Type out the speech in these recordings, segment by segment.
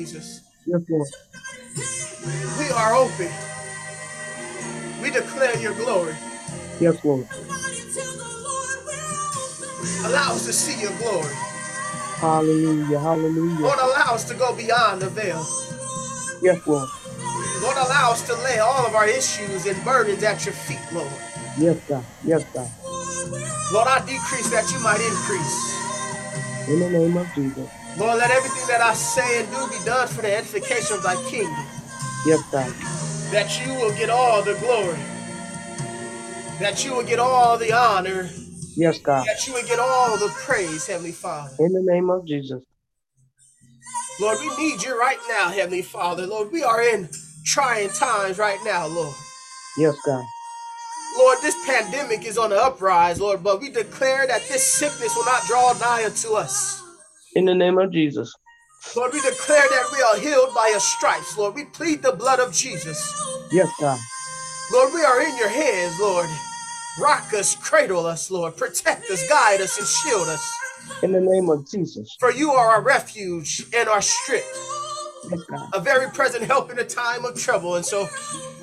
Jesus, Yes, Lord. we are open. We declare your glory. Yes, Lord. Allow us to see your glory. Hallelujah. Hallelujah. Lord, allow us to go beyond the veil. Yes, Lord. Lord, allow us to lay all of our issues and burdens at your feet, Lord. Yes, God. Yes, God. Lord, I decrease that you might increase. In the name of Jesus. Lord, let everything that I say and do be done for the edification of thy kingdom. Yes, God. That you will get all the glory. That you will get all the honor. Yes, God. That you will get all the praise, Heavenly Father. In the name of Jesus. Lord, we need you right now, Heavenly Father. Lord, we are in trying times right now, Lord. Yes, God. Lord, this pandemic is on the uprise, Lord, but we declare that this sickness will not draw nigh unto us. In the name of Jesus. Lord, we declare that we are healed by your stripes, Lord. We plead the blood of Jesus. Yes, God. Lord, we are in your hands, Lord. Rock us, cradle us, Lord. Protect us, guide us, and shield us. In the name of Jesus. For you are our refuge and our strength, Yes, God. a very present help in a time of trouble. And so,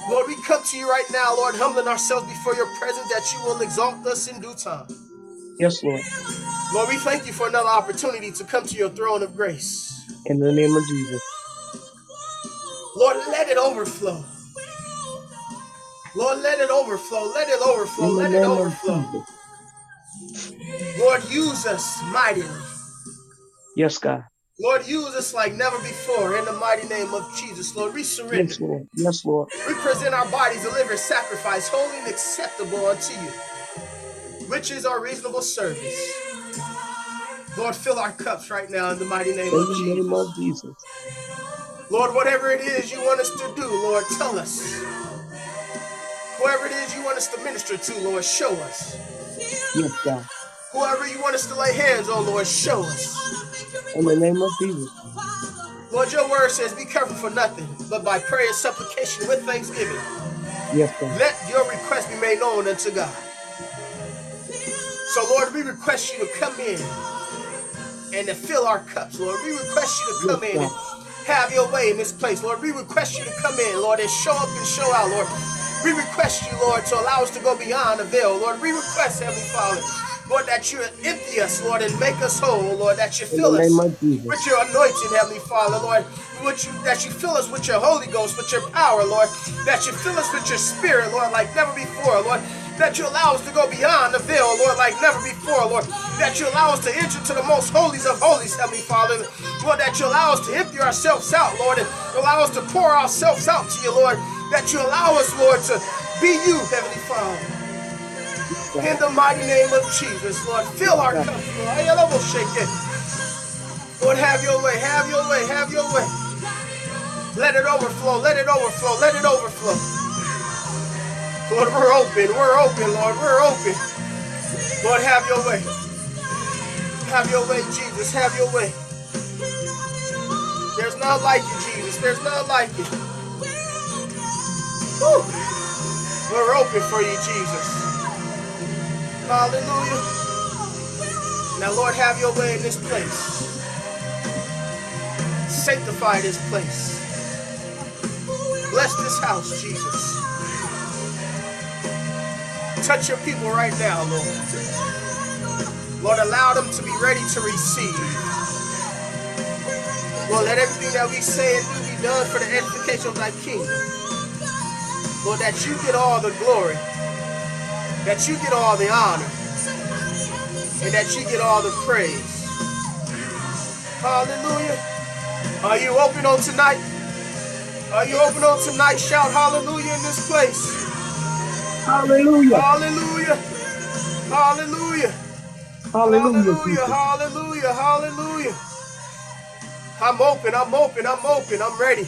Lord, we come to you right now, Lord, humbling ourselves before your presence that you will exalt us in due time. Yes, Lord. Lord, we thank you for another opportunity to come to your throne of grace. In the name of Jesus. Lord, let it overflow. Lord, let it overflow. Let it overflow. In the Let it name of overflow. Jesus. Lord, use us mightily. Yes, God. Lord, use us like never before in the mighty name of Jesus. Lord, we surrender. Yes, Lord. Yes, Lord. We present our bodies, a living sacrifice, holy and acceptable unto you, which is our reasonable service. Lord, fill our cups right now in the mighty name In of the Jesus. name of Jesus. Lord, whatever it is you want us to do, Lord, tell us. Whoever it is you want us to minister to, Lord, show us. Yes, God. Whoever you want us to lay hands on, Lord, show us. In the name of Jesus. Lord, your word says, be careful for nothing, but by prayer and supplication with thanksgiving, Yes, God. let your request be made known unto God. So, Lord, we request you to come in and to fill our cups, Lord. We request you to come in and have your way in this place, Lord. We request you to come in, Lord, and show up and show out, Lord. We request you, Lord, to allow us to go beyond the veil, Lord. We request, Heavenly Father, Lord, that you empty us, Lord, and make us whole, Lord, that you fill us name of Jesus. with your anointing, Heavenly Father, Lord. Would you, that you fill us with your Holy Ghost, with your power, Lord. That you fill us with your spirit, Lord, like never before, Lord. That you allow us to go beyond the veil, Lord, like never before, Lord. That you allow us to enter to the most holies of holies, Heavenly Father. Lord, that you allow us to empty ourselves out, Lord, and allow us to pour ourselves out to you, Lord. That you allow us, Lord, to be you, Heavenly Father. In the mighty name of Jesus, Lord, fill our cup, Lord. Shake it. Lord, have your way, have your way, have your way. Let it overflow, let it overflow, let it overflow. Lord, we're open, we're open, Lord, we're open. Lord, have your way. Have your way, Jesus, have your way. There's none like you, Jesus, there's none like you. Woo. We're open for you, Jesus. Hallelujah. Now, Lord, have your way in this place. Sanctify this place. Bless this house, Jesus. Touch your people right now, Lord. Lord, allow them to be ready to receive. Lord, let everything that we say and do be done for the edification of thy kingdom. Lord, that you get all the glory, that you get all the honor, and that you get all the praise. Hallelujah. Are you open on tonight? Are you open on tonight? Shout hallelujah in this place. Hallelujah. Hallelujah. Hallelujah. Hallelujah, Hallelujah. Hallelujah. Hallelujah. I'm open. I'm open. I'm open. I'm ready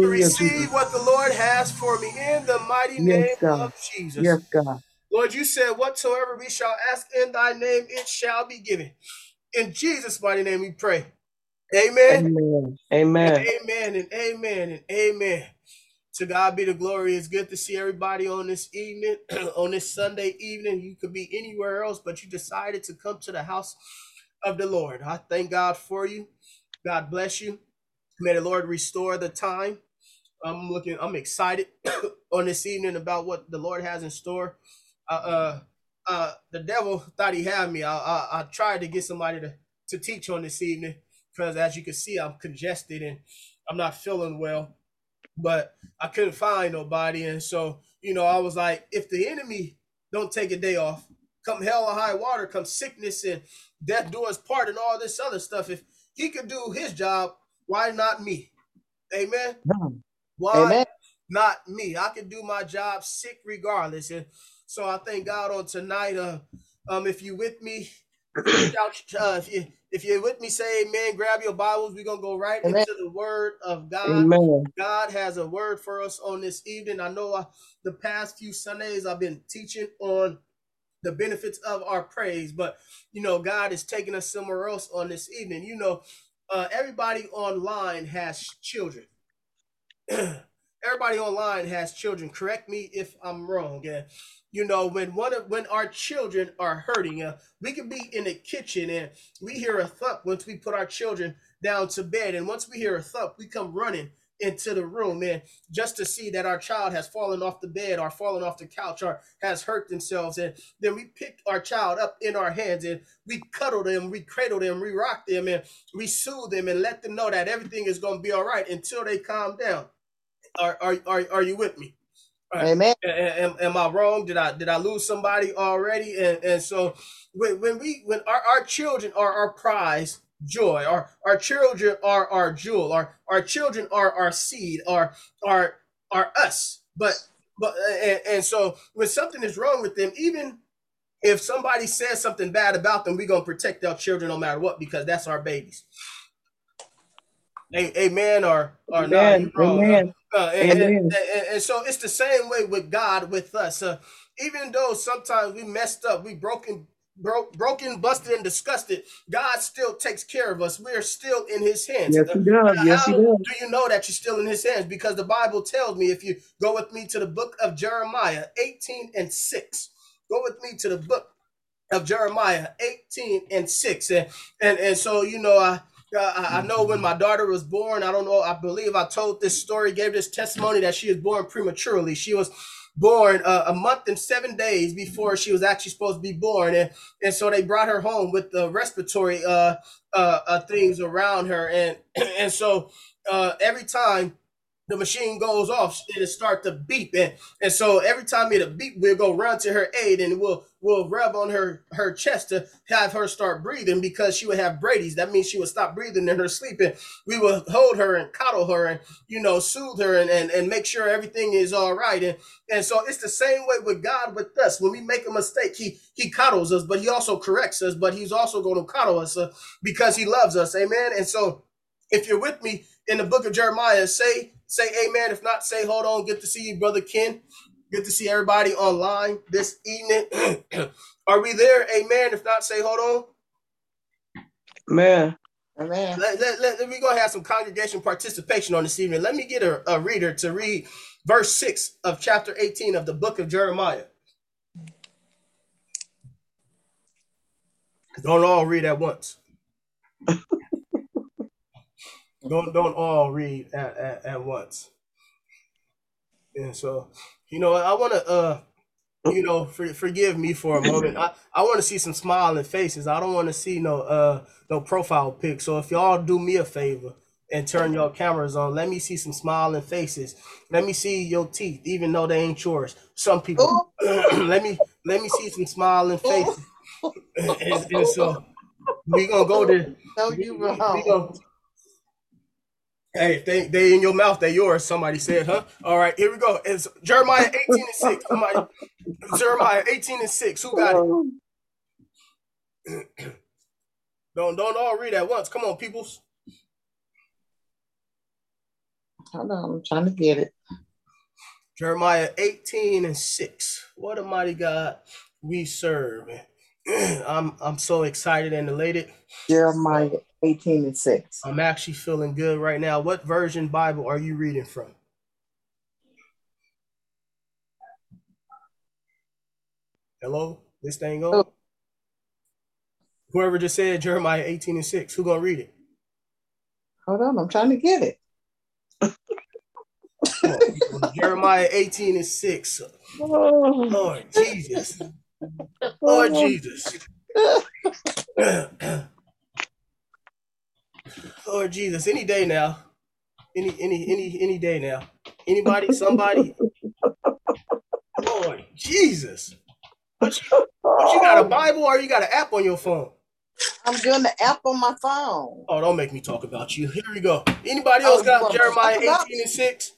to Hallelujah, Jesus. receive what the Lord has for me in the mighty Yes, name God. of Jesus. Yes, God. Lord, you said, Whatsoever we shall ask in thy name, it shall be given. In Jesus' mighty name we pray. Amen. Amen. And Amen. amen and amen and amen. To God be the glory. It's good to see everybody on this evening, on this Sunday evening. You could be anywhere else, but you decided to come to the house of the Lord. I thank God for you. God bless you. May the Lord restore the time. I'm looking, I'm excited on this evening about what the Lord has in store. Uh, uh, uh, the devil thought he had me. I, I, I tried to get somebody to, to teach on this evening because, as you can see, I'm congested and I'm not feeling well. But I couldn't find nobody, and so you know, I was like, if the enemy don't take a day off, come hell or high water, come sickness and death do us part, and all this other stuff. If he could do his job, why not me? Amen. Why Amen. not me? I can do my job sick regardless. And so I thank God on tonight. Uh, um, if you with me, uh, if you if you're with me, say amen. Grab your Bibles. We're gonna go right Amen. into the word of God. Amen. God has a word for us on this evening. I know uh, the past few Sundays I've been teaching on the benefits of our praise, but you know, God is taking us somewhere else on this evening. You know, uh, everybody online has children. everybody online has children. Correct me if I'm wrong. And you know, when one of when our children are hurting, uh, we can be in the kitchen and we hear a thump once we put our children down to bed, and once we hear a thump, we come running into the room and just to see that our child has fallen off the bed or fallen off the couch or has hurt themselves and then we pick our child up in our hands and we cuddle them we cradle them we rock them and we soothe them and let them know that everything is going to be all right until they calm down are, are, are, are you with me All right. Amen. A- a- Am, am I wrong? Did I did I lose somebody already? And and so when, when we when our, our children are our prize joy, our our children are our jewel, our our children are our seed, are are are us. But but and, and so when something is wrong with them, even if somebody says something bad about them, we're gonna protect our children no matter what because that's our babies. Amen or or no, Amen. you wrong. Amen. Uh, and, and, and- so it's the same way with God with us. Uh, even though sometimes we messed up, we broken, broke, broken, busted, and disgusted, God still takes care of us. We are still in His hands. Yes, he does. Now, Yes, he does. do you know that you're still in His hands? Because the Bible tells me. If you go with me to the book of Jeremiah, 18 and 6. Go with me to the book of Jeremiah 18 and 6. And and, and so you know, I I I know when my daughter was born, I don't know, I believe I told this story, gave this testimony that she was born prematurely. She was born uh, a month and seven days before she was actually supposed to be born. And, and so they brought her home with the respiratory uh, uh, uh, things around her. And, and so uh, every time the machine goes off, and it'll start to beep. And, and so every time it'll beep, we'll go run to her aid and we'll we'll rub on her her chest to have her start breathing because she would have Brady's. That means she would stop breathing in her sleep. And we will hold her and coddle her and you know soothe her and, and, and make sure everything is all right. And and so it's the same way with God with us. When we make a mistake, he he coddles us, but he also corrects us, but he's also going to coddle us uh, because he loves us. Amen. And so if you're with me in the book of Jeremiah, say say amen. If not, say hold on. Good to see you, brother Ken. Good to see everybody online this evening. Are we there? Amen. If not, say hold on. Man. Amen. Let, let, let, we're going to have some congregation participation on this evening. Let me get a, a reader to read verse 6 of chapter 18 of the book of Jeremiah. Don't all read at once. don't don't all read at, at, at once. And so, you know, I want to, uh, you know, for, forgive me for a moment. I, I want to see some smiling faces. I don't want to see no uh no profile pics. So if y'all do me a favor and turn your cameras on, let me see some smiling faces. Let me see your teeth, even though they ain't yours. Some people, let me let me see some smiling faces. and, and so we gonna go to No, we, you we, we wrong. gonna Hey, if they they in your mouth, they yours. Somebody said, huh? All right, here we go. It's Jeremiah 18 and 6. Somebody, Jeremiah 18 and 6. Who got it? Don't don't all read at once. Come on, peoples. Hold on, I'm trying to get it. Jeremiah 18 and 6. What a mighty God we serve. I'm I'm so excited and elated. Jeremiah 18 and 6. I'm actually feeling good right now. What version Bible are you reading from? Hello? This thing on? Oh. Whoever just said Jeremiah 18 and 6, who gonna read it? Hold on, I'm trying to get it. Jeremiah 18 and 6. Oh, Lord Jesus. Lord Jesus. Lord Jesus. Any day now. Any any any any day now. Anybody, somebody. Lord Jesus. But you, but you got a Bible or you got an app on your phone? I'm doing the app on my phone. Oh, don't make me talk about you. Here we go. Anybody Oh, else got me to Jeremiah 18 and 6?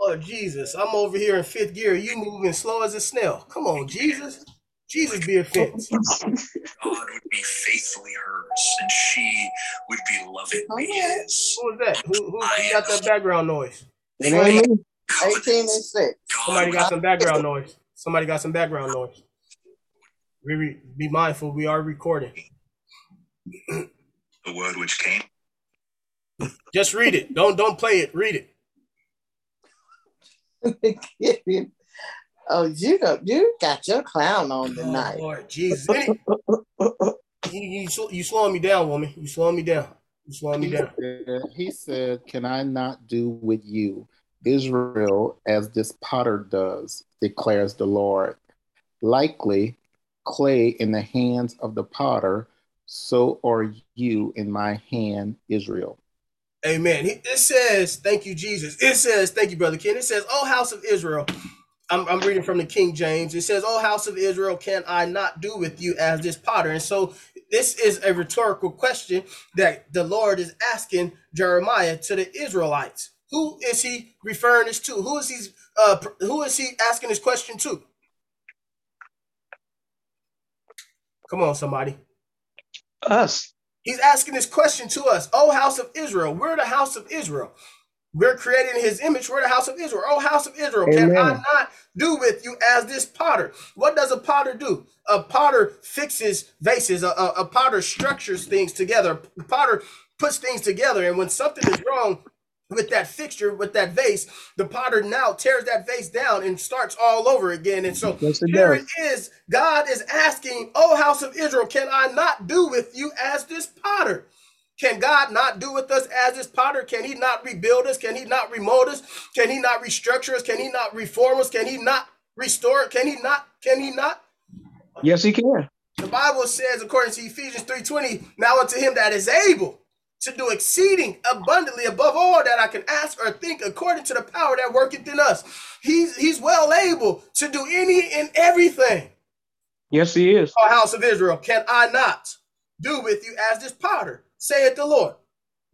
Oh, Jesus. I'm over here in fifth gear. You moving slow as a snail. Come on, Jesus. Jesus be a fence. God would be faithfully hers, and she would be lovingly Okay. his. Who is that? Who, who, who got that background noise? it ain't me. 18 and 6. Somebody got some background noise. Somebody got some background noise. We re, be mindful. We are recording. the word which came. Just read it. Don't don't play it. Read it. oh, you got you got your clown on Oh, tonight. Lord Jesus. You, you, you slowing me down, woman. You slowing me down. You slowing me He down. said, he said, Can I not do with you, Israel, as this potter does, declares the Lord? Likely clay in the hands of the potter, so are you in my hand, Israel. Amen. It says, thank you, Jesus. It says, thank you, Brother Ken. It says, Oh, house of Israel. I'm, I'm reading from the King James. It says, Oh, house of Israel, can I not do with you as this potter? And so this is a rhetorical question that the Lord is asking Jeremiah to the Israelites. Who is he referring this to? Who is he uh who is he asking this question to? Come on, somebody. Us. He's asking this question to us. Oh, house of Israel. We're the house of Israel. We're created in his image. We're the house of Israel. Oh, house of Israel. Can I not do with you as this potter? What does a potter do? A potter fixes vases. A, a, a potter structures things together. A potter puts things together. And when something is wrong with that fixture, with that vase, the potter now tears that vase down and starts all over again. And so Yes, it here does. it is. God is asking, Oh, house of Israel, can I not do with you as this potter? Can God not do with us as this potter? Can he not rebuild us? Can he not remold us? Can he not restructure us? Can he not reform us? Can he not restore it? Can he not? Can he not? Yes, he can. The Bible says, according to Ephesians 3:20, now unto him that is able to do exceeding abundantly above all that I can ask or think, according to the power that worketh in us. He's he's well able to do any and everything. Yes, he is. O house of Israel, can I not do with you as this potter, saith the Lord?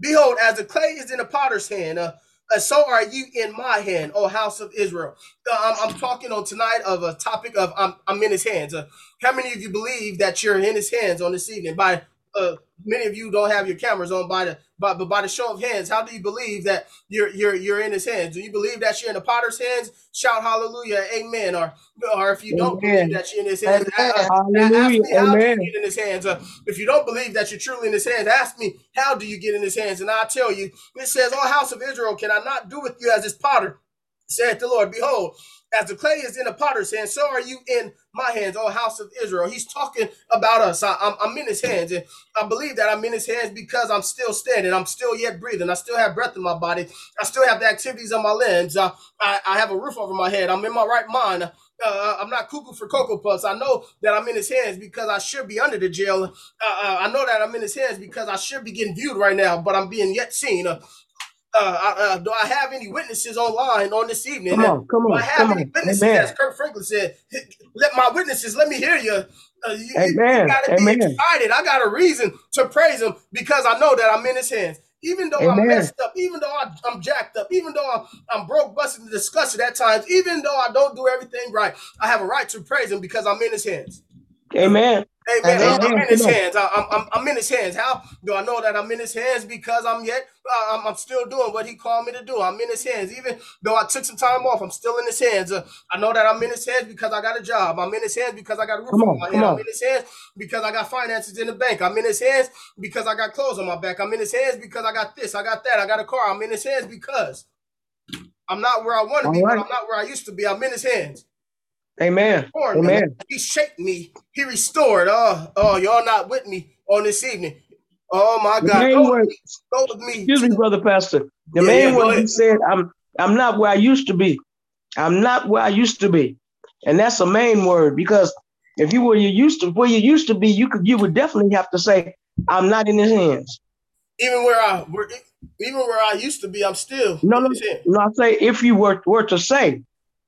Behold, as the clay is in the potter's hand, uh, uh, so are you in my hand, O house of Israel. Uh, I'm, I'm talking on tonight of a topic of I'm, I'm in his hands. Uh, how many of you believe that you're in his hands on this evening? By uh, many of you don't have your cameras on by the by, but by the show of hands, how do you believe that you're you're you're in his hands? Do you believe that you're in the potter's hands? Shout hallelujah, amen. Or or if you don't Amen. believe that you're in his hands, Amen. ask Hallelujah. me how do you Amen. get in his hands. Uh, if you don't believe that you're truly in his hands, ask me how do you get in his hands, and I'll tell you. It says, "O house of Israel, can I not do with you as this potter?" Saith the Lord, Behold, as the clay is in the potter's hand, so are you in my hands, O house of Israel. He's talking about us. I, am I'm in his hands, and I believe that I'm in his hands because I'm still standing. I'm still yet breathing. I still have breath in my body. I still have the activities on my limbs. Uh, I, I have a roof over my head. I'm in my right mind. Uh, I'm not cuckoo for Cocoa Puffs. I know that I'm in his hands because I should be under the jail. Uh, uh, I know that I'm in his hands because I should be getting viewed right now, but I'm being yet seen. Uh, uh, uh, do I have any witnesses online on this evening? Come on, come Do I on, have any on. witnesses, Amen. as Kirk Franklin said? Let my witnesses, let me hear you. Uh, you, you- you gotta be Amen. excited. I got a reason to praise him because I know that I'm in his hands. Even though I'm messed up, even though I, I'm jacked up, even though I'm, I'm broke, busted, and disgusted at times, even though I don't do everything right, I have a right to praise him because I'm in his hands. Amen. Amen. Amen. I'm, I'm in his hands. I, I'm, I'm, I'm in his hands. How do I know that I'm in his hands? Because I'm yet, uh, I'm, I'm still doing what he called me to do. I'm in his hands. Even though I took some time off, I'm still in his hands. Uh, I know that I'm in his hands because I got a job. I'm in his hands because I got a roof Come on on, my come head. I'm in his hands because I got finances in the bank. I'm in his hands because I got clothes on my back. I'm in his hands because I got this, I got that, I got a car. I'm in his hands because I'm not where I want to All be, but. I'm not where I used to be. I'm in his hands Amen. me. Amen. He shaped me. He restored. Oh, oh, y'all not with me on this evening. Oh my The God. main Go word, me. Go with me. excuse me, brother pastor. The Yeah, main yeah, word he said, I'm I'm not where I used to be. I'm not where I used to be. And that's the main word because if you were you used to where you used to be, you could you would definitely have to say, I'm not in his hands. Even where I where, even where I used to be, I'm still No, no, in his hand. no, I say if you were were to say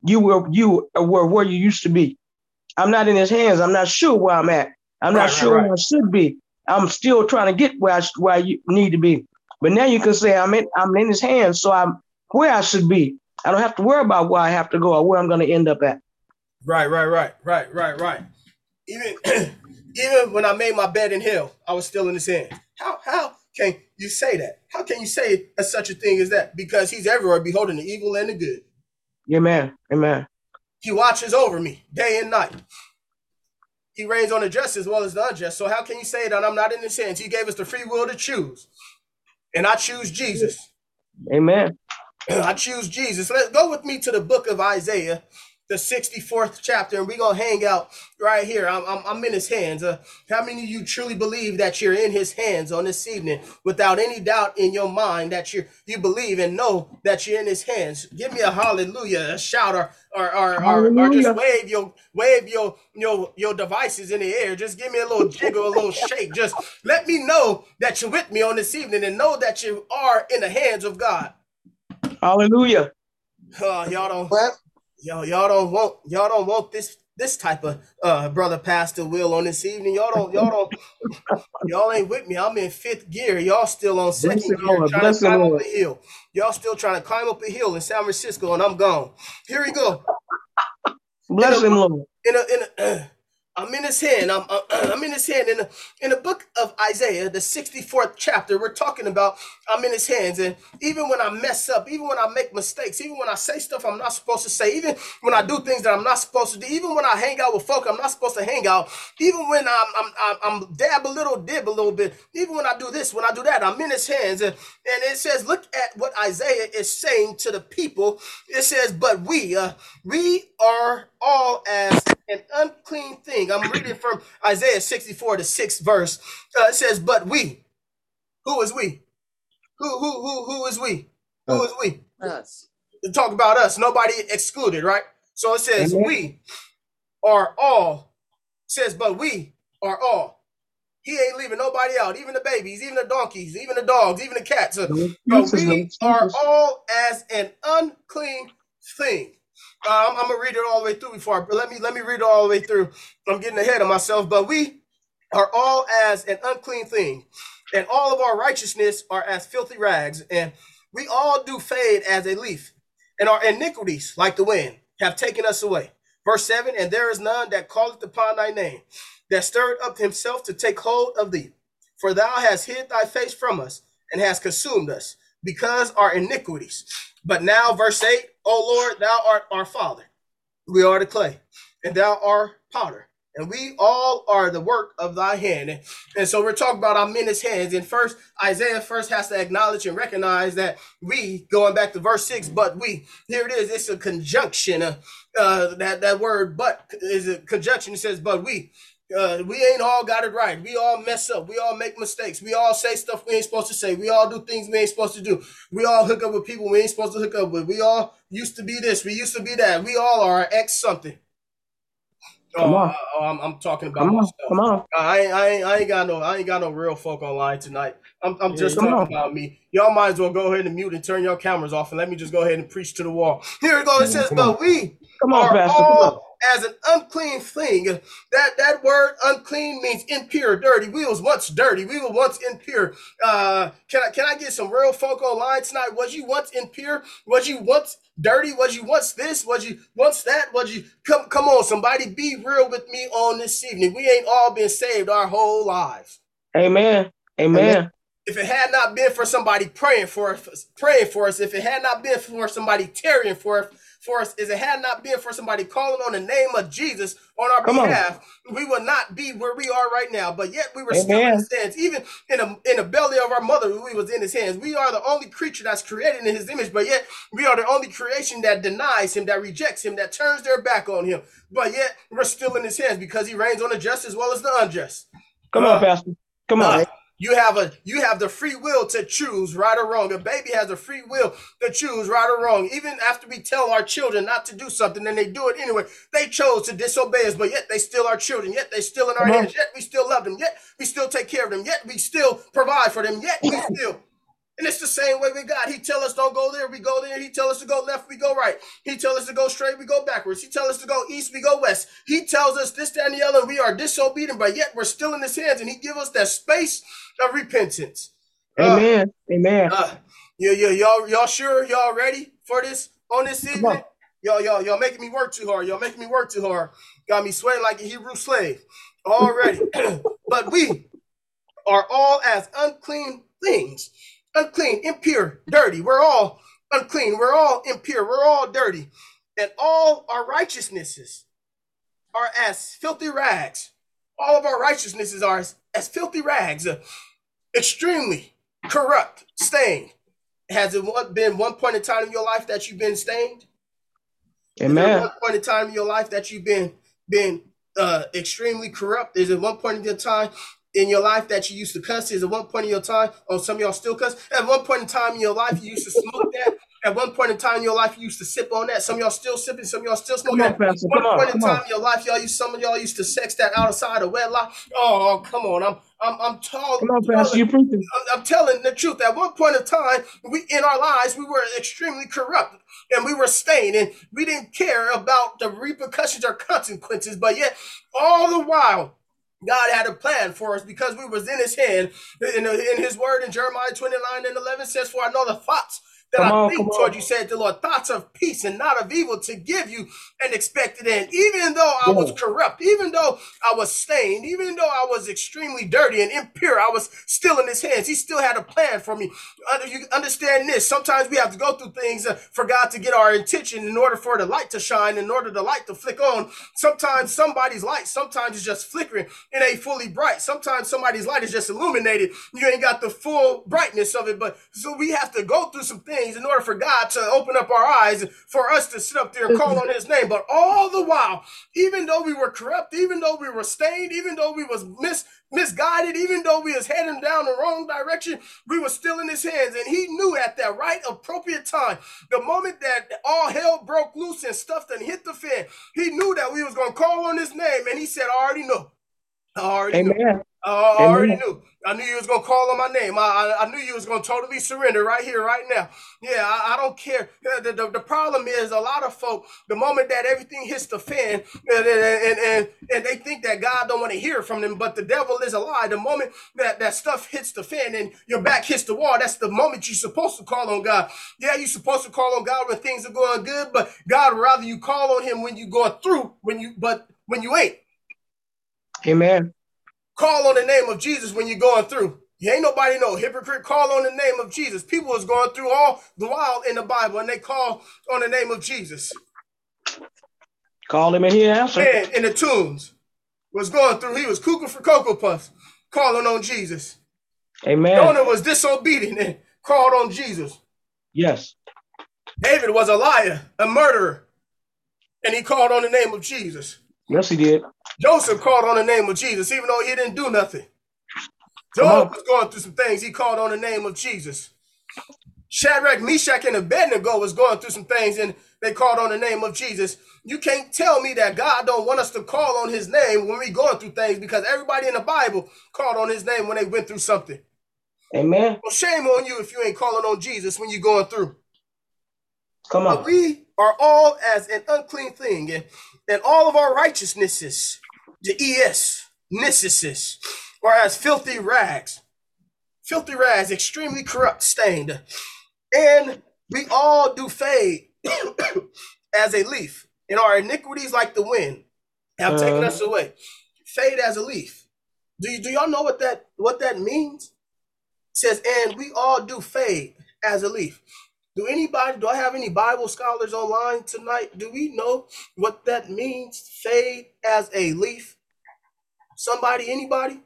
you were you were where you used to be. I'm not in his hands. I'm not sure where I'm at. I'm not right, sure right. where I should be. I'm still trying to get where I where I need to be. But now you can say I'm in I'm in his hands, so I'm where I should be. I don't have to worry about where I have to go or where I'm going to end up at. Right, right, right, right, right, right. Even even when I made my bed in hell, I was still in his hand. How how can you say that? How can you say such a thing as that? Because he's everywhere, beholding the evil and the good. Amen. Amen. He watches over me day and night. He reigns on the just as well as the unjust. So how can you say that I'm not in his hands? He gave us the free will to choose. And I choose Jesus. Amen. I choose Jesus. Let's go with me to the book of Isaiah, the 64th chapter, and we're gonna hang out right here. I'm, I'm, I'm in his hands. Uh, how many of you truly believe that you're in his hands on this evening without any doubt in your mind that you you believe and know that you're in his hands? Give me a hallelujah, a shout, or or, or, or, or just wave your wave your your your devices in the air. Just give me a little jiggle, a little shake. Just let me know that you're with me on this evening and know that you are in the hands of God. Hallelujah. Uh, y'all don't What? Y'all y'all don't want y'all don't want this this type of uh brother pastor will on this evening. Y'all don't y'all don't y'all ain't with me. I'm in fifth gear. Y'all still on Bless second him, gear Lord. trying Bless to climb up a hill. Y'all still trying to climb up a hill in San Francisco and I'm gone. Here we go. Bless him, Lord. In a in a I'm in his hand. I'm, I'm in his hand. In the in the book of Isaiah, the 64th chapter, we're talking about I'm in his hands. And even when I mess up, even when I make mistakes, even when I say stuff I'm not supposed to say, even when I do things that I'm not supposed to do, even when I hang out with folk I'm not supposed to hang out, even when I'm I'm I'm, I'm dab a little, dib a little bit, even when I do this, when I do that, I'm in his hands. And, and it says, look at what Isaiah is saying to the people. It says, but we, uh, we are all as an unclean thing. I'm reading from Isaiah 64, the sixth verse. Uh, it says, but we. Who is we? Who who who who is we? Who is we? Us. To talk about us, nobody excluded, right? So it says, Amen. we are all. It says, but we are all. He ain't leaving nobody out, even the babies, even the donkeys, even the dogs, even the cats. Uh, but we are all as an unclean thing. Uh, I'm, I'm gonna read it all the way through before. I, let me let me read it all the way through. I'm getting ahead of myself, but we are all as an unclean thing, and all of our righteousness are as filthy rags, and we all do fade as a leaf, and our iniquities, like the wind, have taken us away. Verse 7 And there is none that calleth upon thy name, that stirred up himself to take hold of thee. For thou hast hid thy face from us, and hast consumed us, because our iniquities. But now, verse 8 O Lord, thou art our Father. We are the clay, and thou art potter. And we all are the work of thy hand. And, so we're talking about I'm in hands. And first, Isaiah first has to acknowledge and recognize that we, going back to verse 6, but we, here it is, it's a conjunction. Uh, uh, that, that word but is a conjunction. It says, but we. Uh, we ain't all got it right. We all mess up. We all make mistakes. We all say stuff we ain't supposed to say. We all do things we ain't supposed to do. We all hook up with people we ain't supposed to hook up with. We all used to be this. We used to be that. We all are ex something. Come Oh, on. oh, I'm, I'm talking about Come on, myself. come on. I ain't, I ain't, I ain't got no, I ain't got no real folk online tonight. I'm, I'm just talking on. about me. Y'all might as well go ahead and mute and turn your cameras off, and let me just go ahead and preach to the wall. Here it goes. It says, "But we Come on, are Pastor. Come on. all as an unclean thing." That that word unclean means impure, dirty. We was once dirty. We were once impure. Uh, can I can I get some real folk online tonight? Was you once impure? Was you once dirty? Was you once this? Was you once that? Was you come come on, somebody be real with me on this evening. We ain't all been saved our whole lives. Amen. Amen. If it had not been for somebody praying for us, praying for us, if it had not been for somebody tarrying for for us, if it had not been for somebody calling on the name of Jesus on our Come on. behalf, we would not be where we are right now. But yet we were still in his hands. Even in a in the belly of our mother, we was in his hands. We are the only creature that's created in his image, but yet we are the only creation that denies him, that rejects him, that turns their back on him. But yet we're still in his hands because he reigns on the just as well as the unjust. Come Uh, on, Pastor. Come on. You have a you have the free will to choose right or wrong. A baby has a free will to choose right or wrong. Even after we tell our children not to do something and they do it anyway, they chose to disobey us, but yet they still are children. Yet they still in our hands. Yet we still love them. Yet we still take care of them. Yet we still provide for them. Yet we still. And it's the same way with God. He tell us don't go there, we go there. He tell us to go left, we go right. He tell us to go straight, we go backwards. He tell us to go east, we go west. He tells us this, that, and the other. We are disobedient, but yet we're still in His hands, and He give us that space of repentance. Uh, Amen. Amen. uh, yeah, yeah, y'all, y'all sure y'all ready for this on this evening? Y'all, y'all, y'all making me work too hard. Y'all making me work too hard. Got me sweating like a Hebrew slave already. but we are all as unclean things, unclean, impure, dirty. We're all unclean. We're all impure. We're all dirty, and all our righteousnesses are as filthy rags. All of our righteousnesses are as, as filthy rags, uh, extremely corrupt, stained. Has it been one point in time in your life that you've been stained? Is there Amen. one point in time in your life that you've been been uh, extremely corrupt? Is it one point in your time in your life that you used to cuss? Is it one point in your time? Oh, some of y'all still cuss. At one point in time in your life, you used to smoke that. At one point in time in your life, you used to sip on that. Some of y'all still sipping. Some of y'all still Come smoking on, that. Pastor. One Come on. point in time on. in your life, y'all used some of y'all used to sex that outside of wedlock. Oh, come on. I'm I'm I'm tall. Come on, Pastor. You preaching. I'm- I'm telling the truth. At one point in time, we in our lives we were extremely corrupt and we were stained, and we didn't care about the repercussions or consequences. But yet, all the while, God had a plan for us because we was in His hand. In, in His Word in Jeremiah 29 and 11 says, "For I know the thoughts." That Come I on, think toward on. you, said the Lord, thoughts of peace and not of evil to give you an expected end. Even though I was corrupt, even though I was stained, even though I was extremely dirty and impure, I was still in his hands. He still had a plan for me. You understand this? Sometimes we have to go through things uh, for God to get our intention in order for the light to shine, in order the light to flick on. Sometimes somebody's light, sometimes it's just flickering. It ain't fully bright. Sometimes somebody's light is just illuminated. You ain't got the full brightness of it. But so we have to go through some things in order for God to open up our eyes for us to sit up there and call on his name. But all the while, even though we were corrupt, even though we were stained, even though we was mis misguided, even though we was heading down the wrong direction, we were still in his hands. And he knew at that right appropriate time, the moment that all hell broke loose and stuff done hit the fan, he knew that we was gonna call on his name. And he said, I already know. I already know. Amen. I I already Amen. knew. I knew you was gonna call on my name. I, I, I knew you was gonna totally surrender right here, right now. Yeah, I, I don't care. Yeah, The, the, the problem is a lot of folk, the moment that everything hits the fan, and and, and, and they think that God don't want to hear from them, but the devil is a lie. The moment that, that stuff hits the fan and your back hits the wall, that's the moment you're supposed to call on God. Yeah, you're supposed to call on God when things are going good, but God would rather you call on him when you're going through, when you but when you ain't. Amen. Call on the name of Jesus when you're going through. You ain't nobody know. Hypocrite, call on the name of Jesus. People is going through all the while in the Bible and they call on the name of Jesus. Call him and he answer. Man in the tombs was going through. He was cooking for Cocoa Puffs, calling on Jesus. Amen. Jonah was disobedient and called on Jesus. Yes. David was a liar, a murderer, and he called on the name of Jesus. Yes, he did. Joseph called on the name of Jesus, even though he didn't do nothing. Job was going through some things. He called on the name of Jesus. Shadrach, Meshach, and Abednego was going through some things, and they called on the name of Jesus. You can't tell me that God don't want us to call on His name when we going through things, because everybody in the Bible called on His name when they went through something. Amen. Well, shame on you if you ain't calling on Jesus when you're going through. Come But on. we are all as an unclean thing, and, and all of our righteousnesses, the es, nisses, are as filthy rags. Filthy rags, extremely corrupt, stained. And we all do fade as a leaf, and our iniquities, like the wind, have taken Uh-huh. us away. Fade as a leaf. Do you do y'all know what that what that means? It says, and we all do fade as a leaf. Do anybody, do I have any Bible scholars online tonight? Do we know what that means? Fade as a leaf? Somebody, anybody?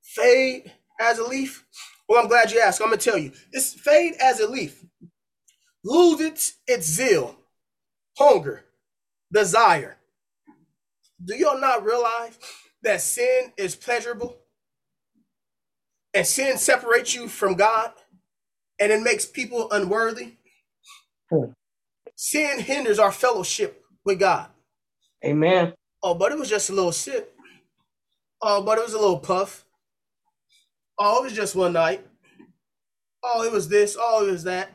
Fade as a leaf? Well, I'm glad you asked. I'm gonna tell you. It's fade as a leaf. Lose its its zeal, hunger, desire. Do y'all not realize that sin is pleasurable and sin separates you from God and it makes people unworthy? Hmm. Sin hinders our fellowship with God. Amen. Oh, but it was just a little sip. Oh, but it was a little puff. Oh, it was just one night. Oh, it was this. Oh, it was that.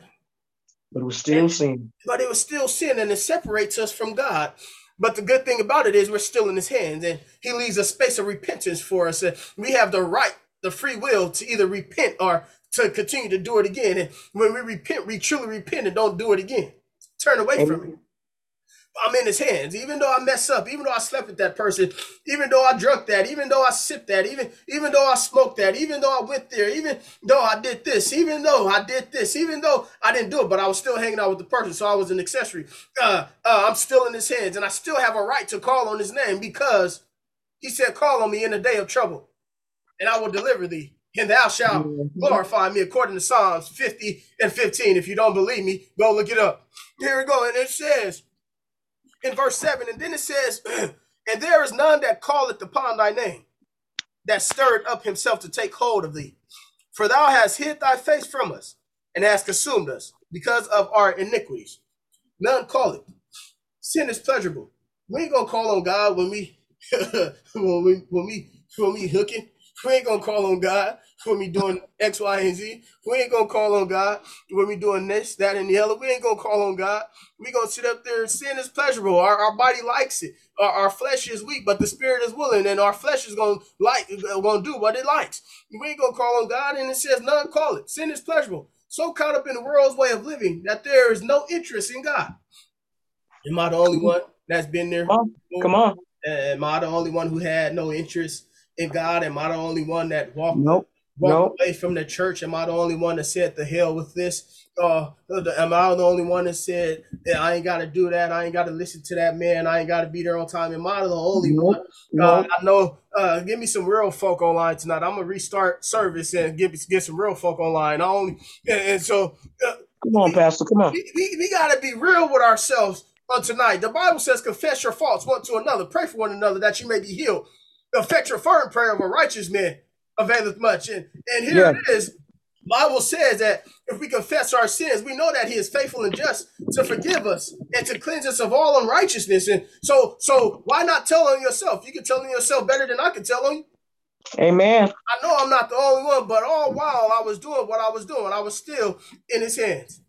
But it was still sin. But it was still sin and it separates us from God. But the good thing about it is we're still in his hands and he leaves a space of repentance for us. And we have the right, the free will to either repent or to continue to do it again. And when we repent, we truly repent and don't do it again. Turn away from it. I'm in his hands. Even though I mess up, even though I slept with that person, even though I drunk that, even though I sipped that, even even though I smoked that, even though I went there, even though I did this, even though I did this, even though I didn't do it, but I was still hanging out with the person, so I was an accessory. Uh, uh, I'm still in his hands, and I still have a right to call on his name because he said, "Call on me in the day of trouble, and I will deliver thee." And thou shalt glorify me according to Psalms 50 and 15. If you don't believe me, go look it up. Here we go. And it says, in verse 7, and then it says, And there is none that calleth upon thy name, that stirred up himself to take hold of thee. For thou hast hid thy face from us, and hast consumed us because of our iniquities. None call it. Sin is pleasurable. We ain't gonna call on God when we when we when we when we hooking. We ain't gonna call on God when we doing X, Y, and Z. We ain't gonna call on God when we doing this, that, and the other. We ain't gonna call on God. We gonna sit up there. Sin is pleasurable. Our, our body likes it. Our, our flesh is weak, but the spirit is willing, and our flesh is gonna like gonna do what it likes. We ain't gonna call on God, and it says none call it. Sin is pleasurable. So caught up in the world's way of living that there is no interest in God. Am I the only one that's been there? Come on. Come on. Am I the only one who had no interest in God? Am I the only one that walked Nope. Nope. away from the church? Am I the only one that said the hell with this? Uh, am I the only one that said yeah, I ain't got to do that? I ain't got to listen to that man. I ain't got to be there on time. Am I the only one? Uh, I know. Uh, give me some real folk online tonight. I'm gonna restart service and get get some real folk online. I only and, and so uh, Come on, Pastor. Come on. we, we, we got to be real with ourselves on tonight. The Bible says, confess your faults one to another, pray for one another that you may be healed. The your fervent prayer of a righteous man availeth much. And, and here it is. Bible says that if we confess our sins, we know that He is faithful and just to forgive us and to cleanse us of all unrighteousness. And so, so why not tell on yourself? You can tell on yourself better than I can tell on you. Amen. I know I'm not the only one, but all while I was doing what I was doing, I was still in His hands.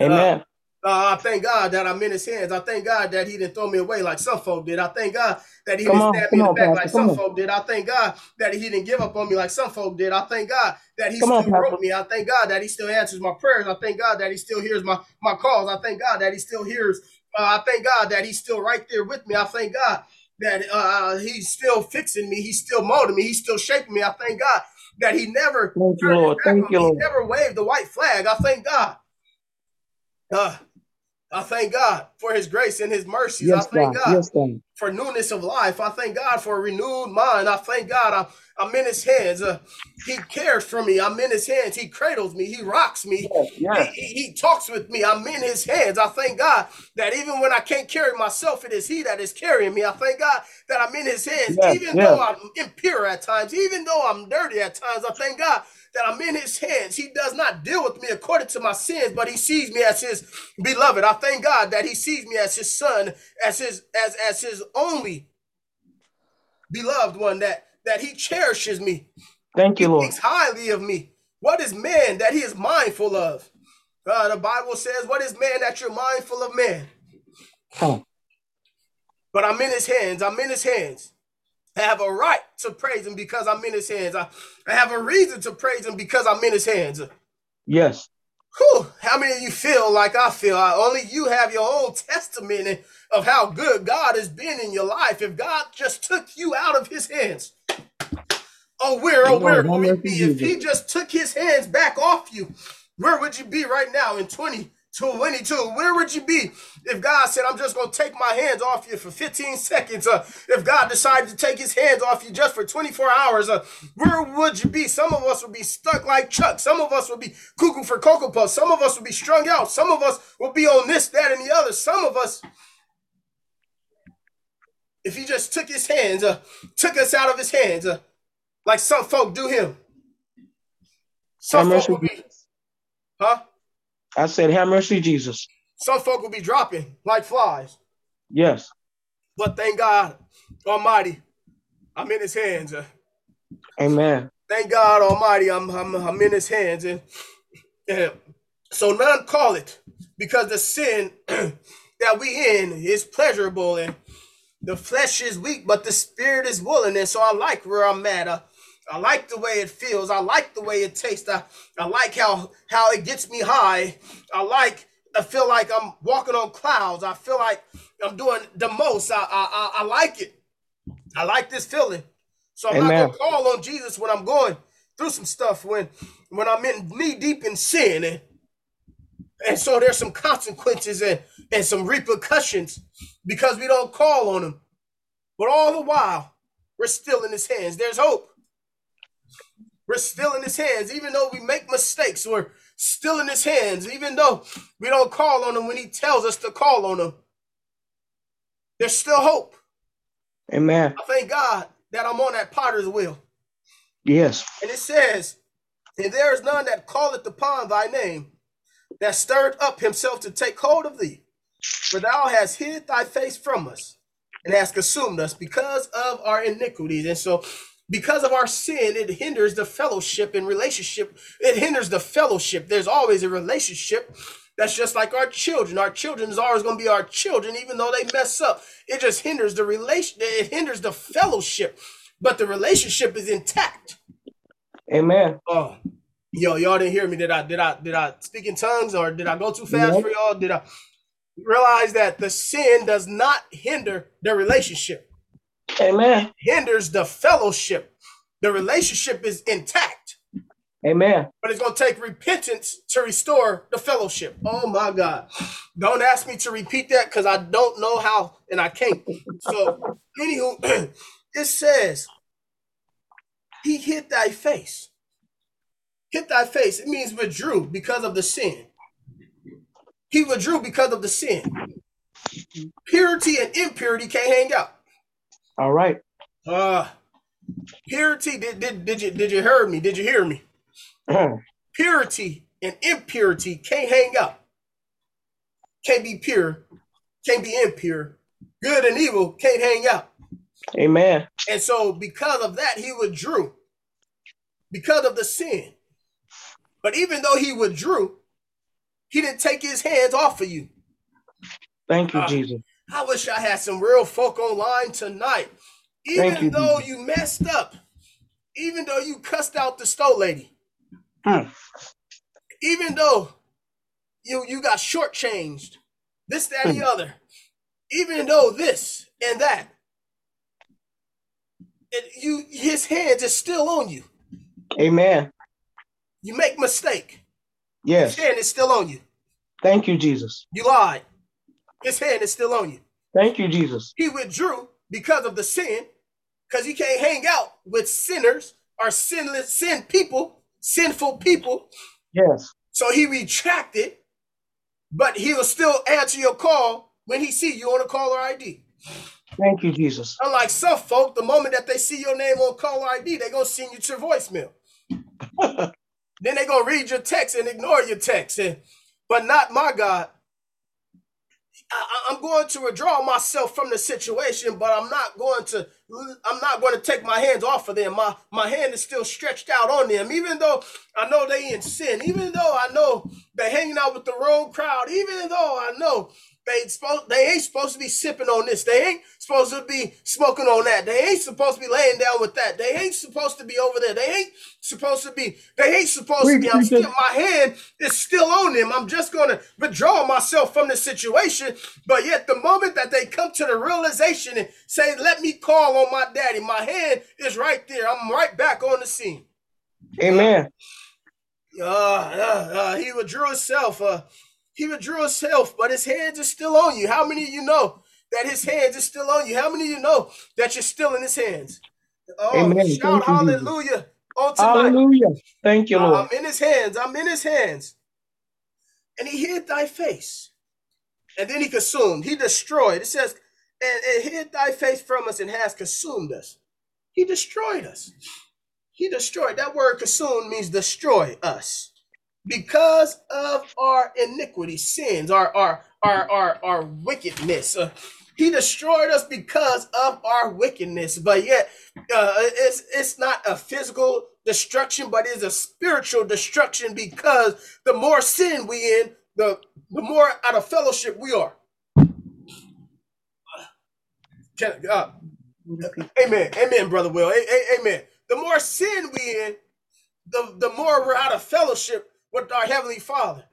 Amen. Uh, I thank God that I'm in his hands. I thank God that he didn't throw me away like some folk did. I thank God that he Come didn't on, stab me in the on, back Pastor, like some on. folk did. I thank God that he didn't give up on me like some folk did. I thank God that he Come still wrote me. I thank God that he still answers my prayers. I thank God that he still hears my, my calls. I thank God that he still hears. Uh, I thank God that he's still right there with me. I thank God that uh, he's still fixing me. He's still molding me. He's still shaping me. I thank God that he never Thank you, Lord. Thank you, me. He never waved the white flag. I thank God. Uh, I thank God for his grace and his mercies. Yes, I thank God. God Yes, God. for newness of life. I thank God for a renewed mind. I thank God I'm, I'm in his hands. Uh, he cares for me. I'm in his hands. He cradles me. He rocks me. Yes, yes. He, he, he talks with me. I'm in his hands. I thank God that even when I can't carry myself, it is he that is carrying me. I thank God that I'm in his hands. Even though I'm impure at times, even though I'm dirty at times, I thank God that I'm in his hands. He does not deal with me according to my sins, but he sees me as his beloved. I thank God that he sees me as his son, as his as as his only beloved one, that that he cherishes me. Thank you, Lord. He thinks highly of me. What is man that he is mindful of? Uh, the Bible says, What is man that you're mindful of man? Huh. But I'm in his hands. I'm in his hands. I have a right to praise him because I'm in his hands. I, I have a reason to praise him because I'm in his hands. Yes. Whew, how many of you feel like I feel? I, only you have your own testimony of how good God has been in your life. If God just took you out of his hands, oh, where, oh, where would we be? If he just took his hands back off you, where would you be right now in 2022? Where would you be if God said, I'm just going to take my hands off you for 15 seconds? Uh, if God decided to take his hands off you just for 24 hours, uh, where would you be? Some of us would be stuck like Chuck. Some of us would be cuckoo for Cocoa Puffs. Some of us would be strung out. Some of us would be on this, that, and the other. Some of us if he just took his hands, uh, took us out of his hands, uh, like some folk do him. Some folk would be, huh? I said, have mercy, Jesus. Some folk will be dropping like flies. Yes. But thank God Almighty, I'm in his hands. Amen. thank God Almighty, I'm, I'm, I'm in his hands. And, and so none call it because the sin that we in is pleasurable and the flesh is weak, but the spirit is willing. And so I like where I'm at. Uh, I like the way it feels. I like the way it tastes. I, I like how how it gets me high. I like I feel like I'm walking on clouds. I feel like I'm doing the most. I I, I, like it. I like this feeling. So I'm Amen. not gonna call on Jesus when I'm going through some stuff when when I'm in knee deep in sin and and so there's some consequences and and some repercussions because we don't call on him. But all the while, we're still in his hands. There's hope. We're still in his hands, even though we make mistakes. We're still in his hands, even though we don't call on him when he tells us to call on him. There's still hope. Amen. I thank God that I'm on that potter's wheel. Yes. And it says, And there is none that calleth upon thy name, that stirred up himself to take hold of thee. For thou hast hid thy face from us, and hast consumed us because of our iniquities. And so, because of our sin, it hinders the fellowship and relationship. It hinders the fellowship. There's always a relationship. That's just like our children. Our children is always going to be our children, even though they mess up. It just hinders the relation. It hinders the fellowship, but the relationship is intact. Amen. Oh, yo, y'all didn't hear me. Did I? Did I? Did I speak in tongues, or did I go too fast for y'all? Did I realize that the sin does not hinder the relationship? Amen. Hinders the fellowship. The relationship is intact, Amen. but it's gonna take repentance to restore the fellowship. Oh my God! Don't ask me to repeat that because I don't know how and I can't. So, anywho, it says, "He hit thy face." hit thy face. It means withdrew because of the sin. He withdrew because of the sin. Purity and impurity can't hang out. All right. Uh purity did, did did you did you hear me? Did you hear me? Purity and impurity can't hang out. Can't be pure, can't be impure. Good and evil can't hang out. Amen. And so because of that, he withdrew. Because of the sin. But even though he withdrew, he didn't take his hands off of you. Thank you, Ah. Jesus. I wish I had some real folk online tonight. Even you, though you messed up, even though you cussed out the stove lady, Hmm. even though you you got shortchanged, this, that, and the other, even though this and that, it, you his hands is still on you. Amen. You make mistake, Yes. his hand is still on you. Thank you, Jesus. You lied, his hand is still on you. Thank you, Jesus. He withdrew because of the sin, because he can't hang out with sinners or sinless sin people, sinful people. Yes. So he retracted, but he will still answer your call when he see you on a caller ID. Thank you, Jesus. Unlike some folk, the moment that they see your name on caller ID, they gonna send you to voicemail. then they gonna read your text and ignore your text. And, but not my God. I, I'm going to withdraw myself from the situation, but I'm not going to. I'm not going to take my hands off of them. My my hand is still stretched out on them, even though I know they in sin. Even though I know they're hanging out with the wrong crowd. Even though I know they supposed they ain't supposed to be sipping on this. They ain't supposed to be smoking on that. They ain't supposed to be laying down with that. They ain't supposed to be over there. They ain't supposed to be. They ain't supposed to be. I'm still, my hand is still on them. I'm just gonna withdraw myself from the situation. But yet, the moment that they come to the realization and say, "Let me call on my daddy," my hand is right there. I'm right back on the scene. Amen. Uh, uh, uh, he withdrew himself. Uh, he withdrew himself, but his hands are still on you. How many of you know that his hands are still on you? How many of you know that you're still in his hands? Oh, Amen. shout Thank you, hallelujah on tonight. Hallelujah. Thank you, Uh, Lord. I'm in his hands. I'm in his hands. And he hid thy face. And then he consumed. He destroyed. It says, and, and hid thy face from us and has consumed us. He destroyed us. He destroyed. That word consume means destroy us because of our iniquity, sins, our our our our, our wickedness. Uh, he destroyed us because of our wickedness, but yet uh, it's it's not a physical destruction, but it's a spiritual destruction because the more sin we in, the the more out of fellowship we are. Can, uh, amen, amen, brother Will, a- a- amen. The more sin we in, the the more we're out of fellowship with our heavenly Father,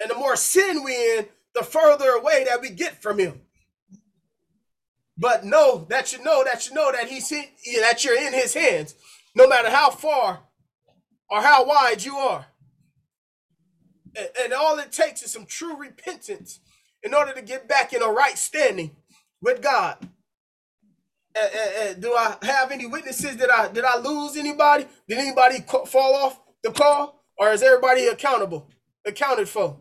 and the more sin we in, the further away that we get from Him. But know that you know that you know that He's in, that you're in His hands, no matter how far or how wide you are. And, and all it takes is some true repentance in order to get back in a right standing with God. Uh, uh, uh, do I have any witnesses? Did I did I lose anybody? Did anybody fall off the call, or is everybody accountable, accounted for?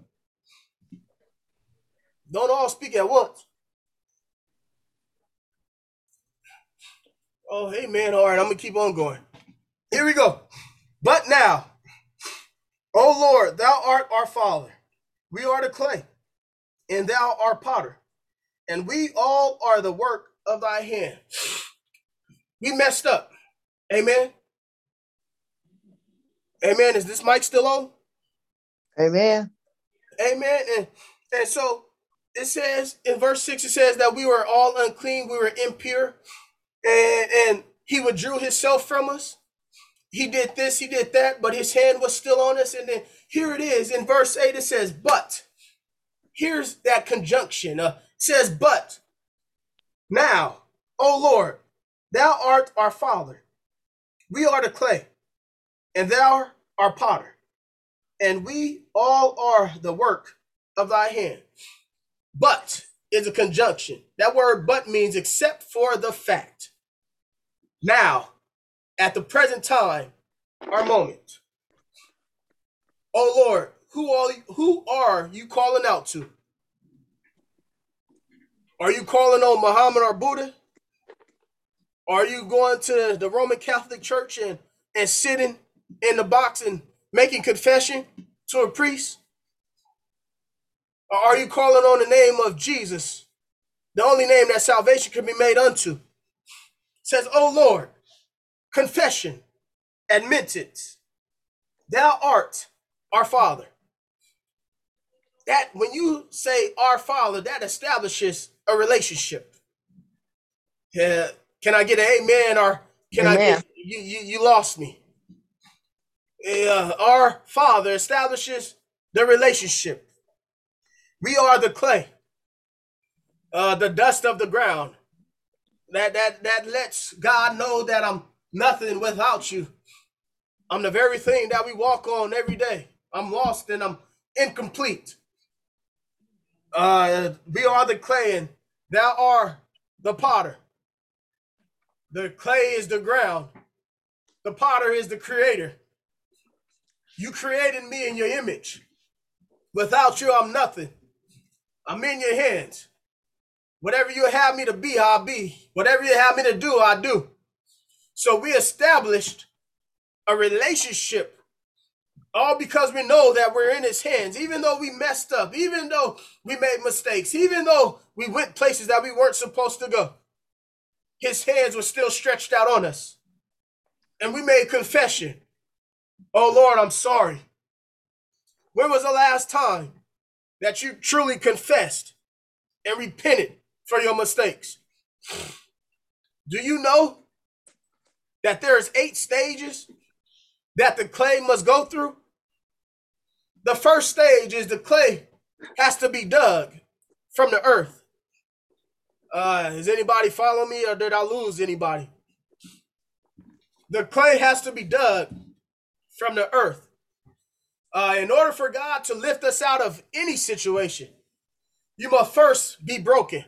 Don't all speak at once. Oh, hey man, all right, I'm gonna keep on going. Here we go. But now, O Lord, thou art our Father. We are the clay, and thou art potter, and we all are the work of thy hand. We messed up. Amen. Amen. Is this mic still on? Amen. Amen. And and so it says in verse 6, it says that we were all unclean, we were impure, and, and he withdrew himself from us. He did this, he did that, but his hand was still on us. And then here it is in verse 8, it says, But here's that conjunction. Uh, it says, But now, O Lord, thou art our Father. We are the clay, and thou art potter, and we all are the work of thy hand. But is a conjunction. That word but means except for the fact. Now, at the present time, our moment. Oh Lord, who are who are you calling out to? Are you calling on Muhammad or Buddha? Are you going to the Roman Catholic Church and, and sitting in the box and making confession to a priest? Or are you calling on the name of Jesus, the only name that salvation can be made unto? It says, O Lord, confession, admittance, thou art our Father. That when you say our Father, that establishes a relationship. Yeah, can I get an amen or can I get you, you you lost me? Yeah, our Father establishes the relationship. We are the clay, uh, the dust of the ground. That that that lets God know that I'm nothing without you. I'm the very thing that we walk on every day. I'm lost and I'm incomplete. Uh, we are the clay, and thou art the potter. The clay is the ground. The potter is the creator. You created me in your image. Without you, I'm nothing. I'm in your hands. Whatever you have me to be, I'll be. Whatever you have me to do, I do. So we established a relationship all because we know that we're in his hands, even though we messed up, even though we made mistakes, even though we went places that we weren't supposed to go. His hands were still stretched out on us. And we made confession. Oh Lord, I'm sorry. When was the last time that you truly confessed and repented for your mistakes? Do you know that there's eight stages that the clay must go through? The first stage is the clay has to be dug from the earth. Uh, is anybody follow me or did I lose anybody? The clay has to be dug from the earth. Uh, in order for God to lift us out of any situation, you must first be broken.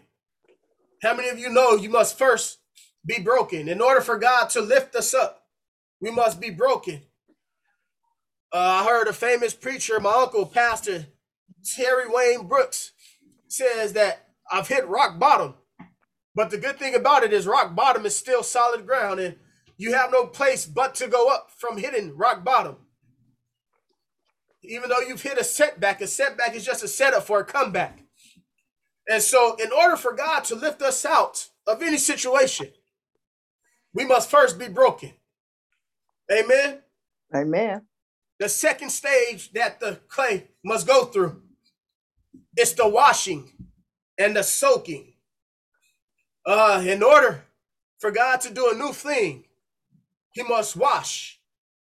How many of you know you must first be broken? In order for God to lift us up, we must be broken. Uh, I heard a famous preacher, my uncle, Pastor Terry Wayne Brooks, says that I've hit rock bottom But the good thing about it is rock bottom is still solid ground and you have no place but to go up from hitting rock bottom. Even though you've hit a setback, a setback is just a setup for a comeback. And so, in order for God to lift us out of any situation, we must first be broken. Amen. Amen. The second stage that the clay must go through is the washing and the soaking. Uh, in order for God to do a new thing, He must wash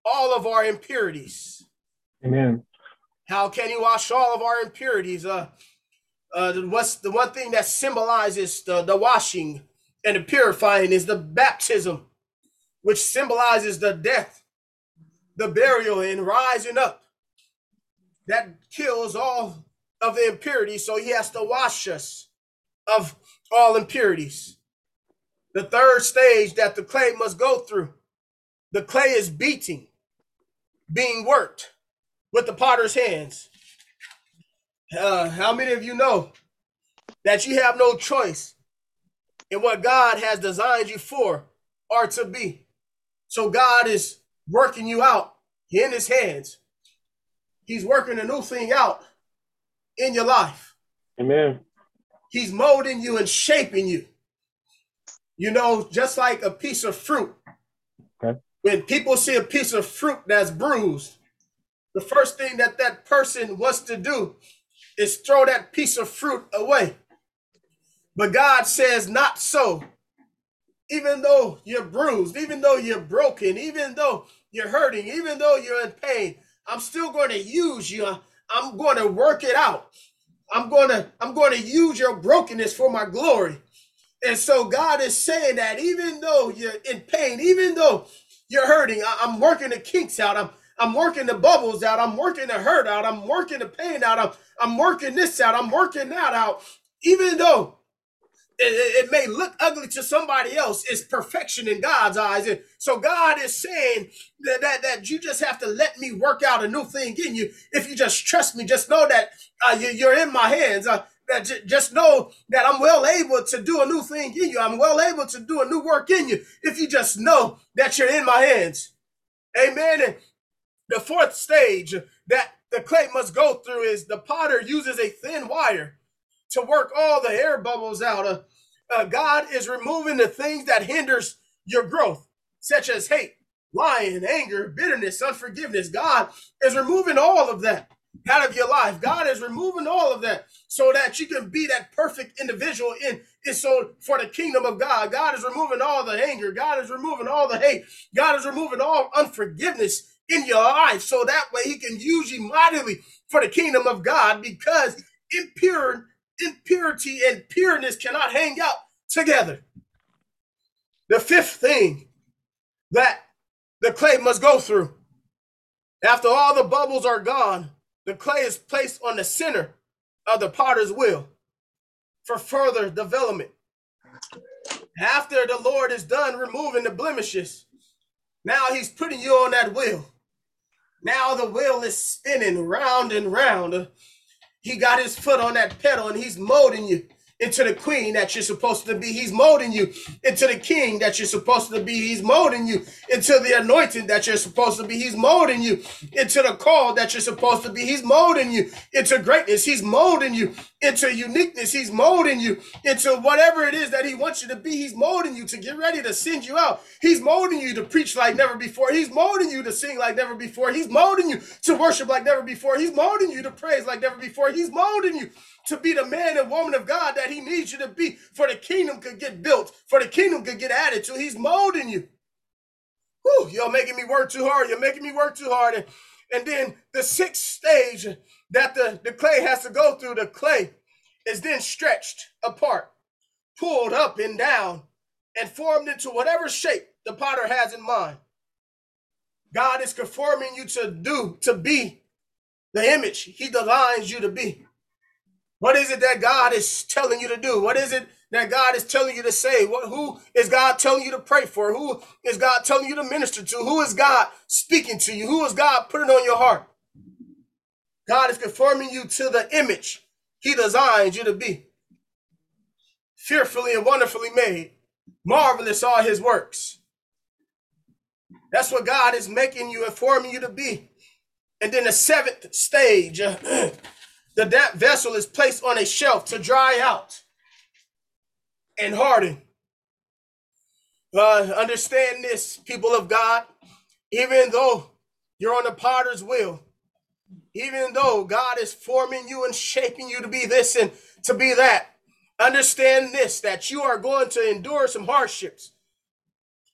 all of our impurities. Amen. How can He wash all of our impurities? Uh, uh, what's the one thing that symbolizes the, the washing and the purifying is the baptism, which symbolizes the death, the burial, and rising up. That kills all of the impurities, so he has to wash us of all impurities. The third stage that the clay must go through, the clay is beating, being worked with the potter's hands. Uh, how many of you know that you have no choice in what God has designed you for or to be? So God is working you out in his hands. He's working a new thing out in your life. Amen. He's molding you and shaping you. You know, just like a piece of fruit. When people see a piece of fruit that's bruised, the first thing that that person wants to do is throw that piece of fruit away. But God says, not so. Even though you're bruised, even though you're broken, even though you're hurting, even though you're in pain, I'm still going to use you. I'm going to work it out. I'm going to I'm going to use your brokenness for my glory. And so God is saying that even though you're in pain, even though you're hurting, I- I'm working the kinks out. I'm I'm working the bubbles out. I'm working the hurt out. I'm working the pain out. I'm, I'm working this out. I'm working that out. Even though it, it- may look ugly to somebody else, it's perfection in God's eyes. And so God is saying that, that, that you just have to let me work out a new thing in you. If you just trust me, just know that uh, you, you're in my hands. Uh, that ju- just know that I'm well able to do a new thing in you. I'm well able to do a new work in you. If you just know that you're in my hands. Amen. And the fourth stage that the clay must go through is the potter uses a thin wire to work all the air bubbles out. Uh, uh, God is removing the things that hinders your growth, such as hate, lying, anger, bitterness, unforgiveness. God is removing all of that out of your life. God is removing all of that so that you can be that perfect individual in is so for the kingdom of God. God is removing all the anger. God is removing all the hate. God is removing all unforgiveness in your life so that way he can use you mightily for the kingdom of God because impure impurity and pureness cannot hang out together. The fifth thing that the clay must go through after all the bubbles are gone, the clay is placed on the center of the potter's wheel for further development. After the Lord is done removing the blemishes, now he's putting you on that wheel. Now the wheel is spinning round and round. He got his foot on that pedal and he's molding you into the queen that you're supposed to be. He's molding you into the king that you're supposed to be. He's molding you into the anointing that you're supposed to be. He's molding you into the call that you're supposed to be. He's molding you into greatness. He's molding you into uniqueness. He's molding you into whatever it is that he wants you to be. He's molding you to get ready to send you out. He's molding you to preach like never before. He's molding you to sing like never before. He's molding you to worship like never before. He's molding you to praise like never before. He's molding you to be the man and woman of God that he needs you to be for the kingdom could get built, for the kingdom could get added to. He's molding you. Whew, you're making me work too hard. You're making me work too hard. And, and then the sixth stage that the, the clay has to go through, the clay is then stretched apart, pulled up and down, and formed into whatever shape the potter has in mind. God is conforming you to do, to be the image he designed you to be. What is it that God is telling you to do? What is it that God is telling you to say? What who is God telling you to pray for? Who is God telling you to minister to? Who is God speaking to you? Who is God putting on your heart? God is conforming you to the image He designed you to be. fearfully and wonderfully made. Marvelous are his works. That's what God is making you and forming you to be. And then the seventh stage, uh, the that vessel is placed on a shelf to dry out and harden. Uh, understand this, people of God. Even though you're on the potter's wheel, even though God is forming you and shaping you to be this and to be that, understand this that you are going to endure some hardships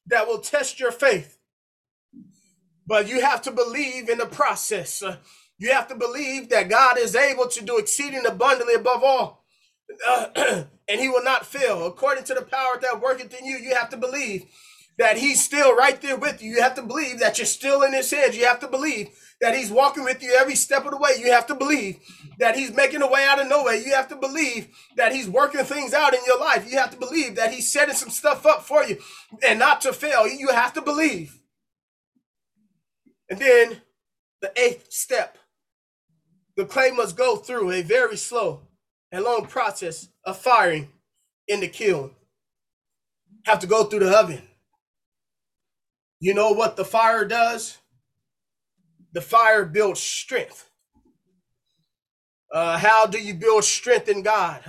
that will test your faith. But you have to believe in the process. Uh, you have to believe that God is able to do exceeding abundantly above all. Uh, and he will not fail. According to the power that worketh in you, you have to believe that he's still right there with you. You have to believe that you're still in his hands. You have to believe that he's walking with you every step of the way. You have to believe that he's making a way out of no way. You have to believe that he's working things out in your life. You have to believe that he's setting some stuff up for you and not to fail. You have to believe. And then the eighth step the clay must go through a very slow and long process of firing in the kiln. Have to go through the oven. You know what the fire does? The fire builds strength. Uh, how do you build strength in God?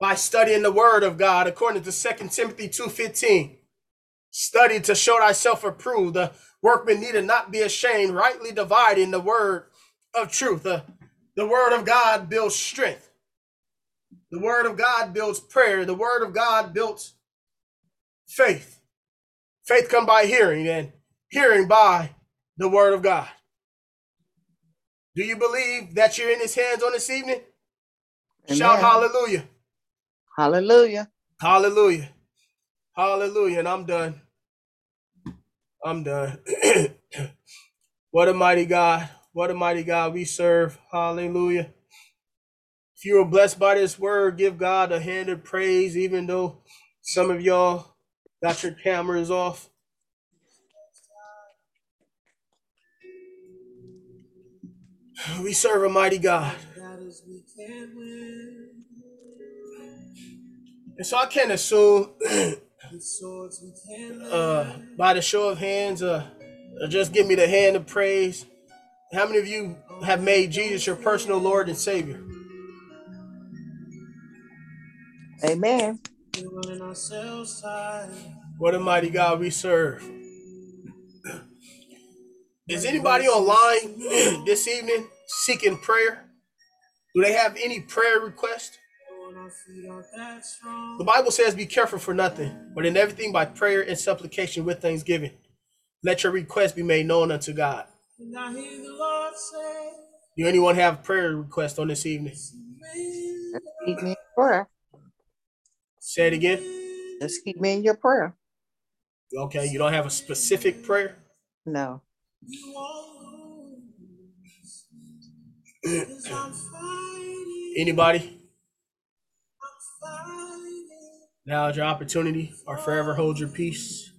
By studying the word of God, according to 2 Timothy 2.15. Study to show thyself approved. The workman needed not be ashamed, rightly dividing the word of truth. The, the word of God builds strength. The word of God builds prayer. The word of God builds faith. Faith come by hearing, and hearing by the word of God. Do you believe that you're in his hands on this evening? Shout hallelujah. Hallelujah. Hallelujah. Hallelujah. And I'm done. I'm done. what a mighty God. What a mighty God we serve. Hallelujah. If you were blessed by this word, give God a hand of praise, even though some of y'all got your cameras off. We serve a mighty God. And so I can't assume, uh, by the show of hands, uh, uh, just give me the hand of praise. How many of you have made Jesus your personal Lord and Savior? Amen. What a mighty God we serve. Is anybody online this evening seeking prayer? Do they have any prayer request? The Bible says, Be careful for nothing, but in everything by prayer and supplication with thanksgiving. Let your request be made known unto God. Do anyone have prayer request on this evening? Just keep me in prayer. Say it again. Just keep me in your prayer. Okay, you don't have a specific prayer? No. Anybody? Now is your opportunity or forever hold your peace.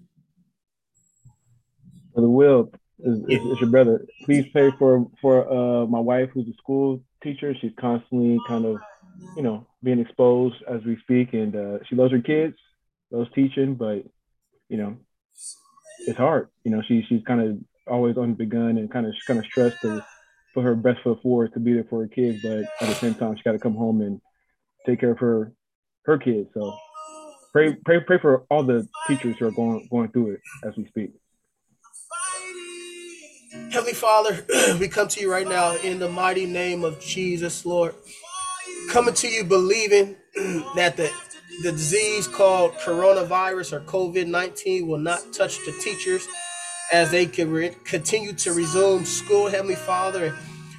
Brother Will is, is your brother. Please pray for for uh, my wife, who's a school teacher. She's constantly kind of, you know, being exposed as we speak, and uh, she loves her kids, loves teaching, but you know, it's hard. You know, she she's kind of always on the gun and kind of kind of stressed to put her best foot forward to be there for her kids, but at the same time, she got to come home and take care of her her kids. So pray pray pray for all the teachers who are going going through it as we speak. Heavenly Father, we come to you right now in the mighty name of Jesus, Lord. Coming to you believing that the, the disease called coronavirus or COVID 19 will not touch the teachers as they can re- continue to resume school, Heavenly Father. And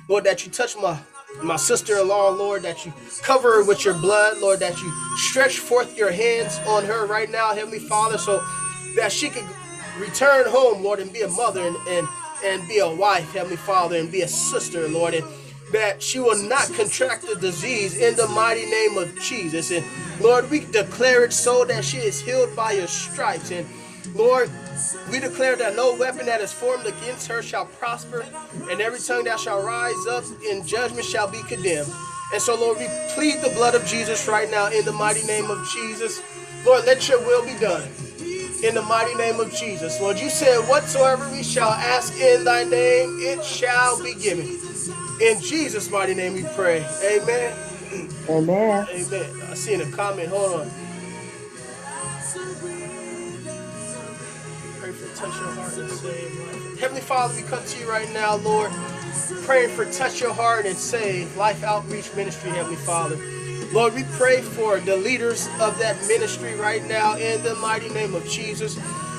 Lord, that you touch my my sister-in-law, Lord, that you cover her with your blood, Lord, that you stretch forth your hands on her right now, Heavenly Father, so that she could return home, Lord, and be a mother and, and, and be a wife, Heavenly Father, and be a sister, Lord, and that she will not contract the disease in the mighty name of Jesus. And Lord, we declare it so that she is healed by your stripes. And Lord, we declare that no weapon that is formed against her shall prosper, and every tongue that shall rise up in judgment shall be condemned. And so, Lord, we plead the blood of Jesus right now in the mighty name of Jesus. Lord, let your will be done in the mighty name of Jesus. Lord, you said, Whatsoever we shall ask in thy name, it shall be given. In Jesus' mighty name we pray. Amen. Amen. Amen. I seen a comment. Hold on. Pray for touch your heart and save life. Heavenly Father, we come to you right now, Lord, praying for touch your heart and save Life Outreach Ministry, Heavenly Father. Lord, we pray for the leaders of that ministry right now in the mighty name of Jesus.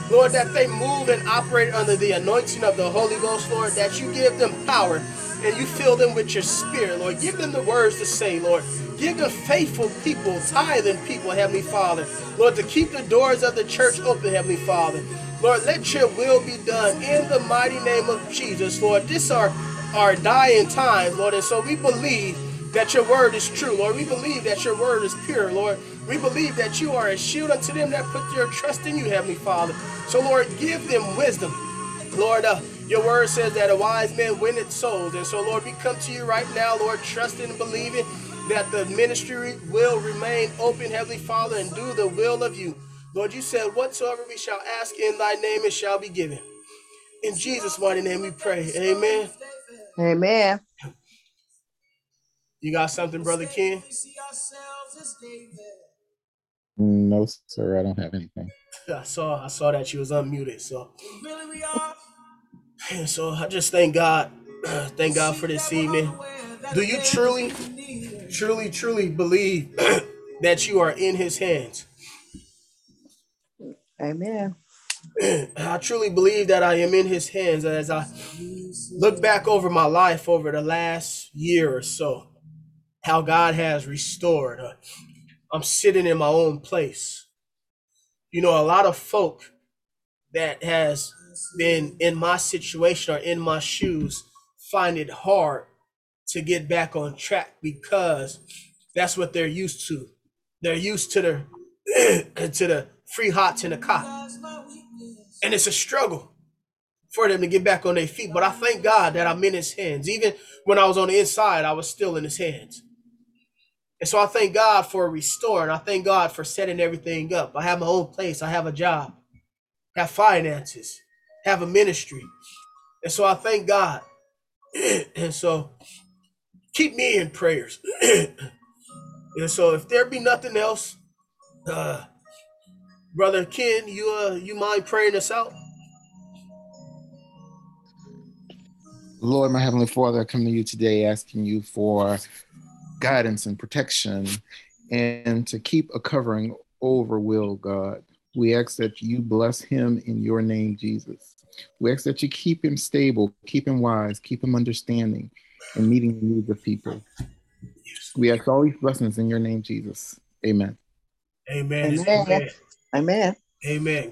Lord, that they move and operate under the anointing of the Holy Ghost, Lord, that you give them power and you fill them with your spirit, Lord. Give them the words to say, Lord. Give them faithful people, tithing people, Heavenly Father. Lord, to keep the doors of the church open, Heavenly Father. Lord, let your will be done in the mighty name of Jesus, Lord. This are our dying times, Lord, and so we believe that your word is true, Lord. We believe that your word is pure, Lord. We believe that you are a shield unto them that put their trust in you, Heavenly Father. So, Lord, give them wisdom. Lord, uh, your word says that a wise man winneth souls. And so, Lord, we come to you right now, Lord, trusting and believing that the ministry will remain open, Heavenly Father, and do the will of you. Lord, you said, whatsoever we shall ask in thy name, it shall be given. In Jesus' mighty name we pray. Amen. Amen. You got something, Brother Ken? No, sir, I don't have anything. I saw I saw that you was unmuted. So and so I just thank God. Thank God for this evening. Do you truly, truly, truly believe that you are in his hands? Amen. I truly believe that I am in his hands as I look back over my life over the last year or so, how God has restored. I'm sitting in my own place. You know, a lot of folk that has been in my situation or in my shoes find it hard to get back on track because that's what they're used to. They're used to the to the free hots in the cot. And it's a struggle for them to get back on their feet. But I thank God that I'm in his hands. Even when I was on the inside, I was still in his hands. And so I thank God for restoring. I thank God for setting everything up. I have my own place. I have a job, have finances, have a ministry. And so I thank God. and so keep me in prayers. and so if there be nothing else, uh, brother Ken, you uh you mind praying us out? Lord, my Heavenly Father, I come to you today asking you for guidance and protection and to keep a covering over Will, God. We ask that you bless him in your name, Jesus. We ask that you keep him stable, keep him wise, keep him understanding, and meeting the needs of people. We ask all these blessings in your name, Jesus. Amen. Amen. Amen. Amen. Amen. Amen.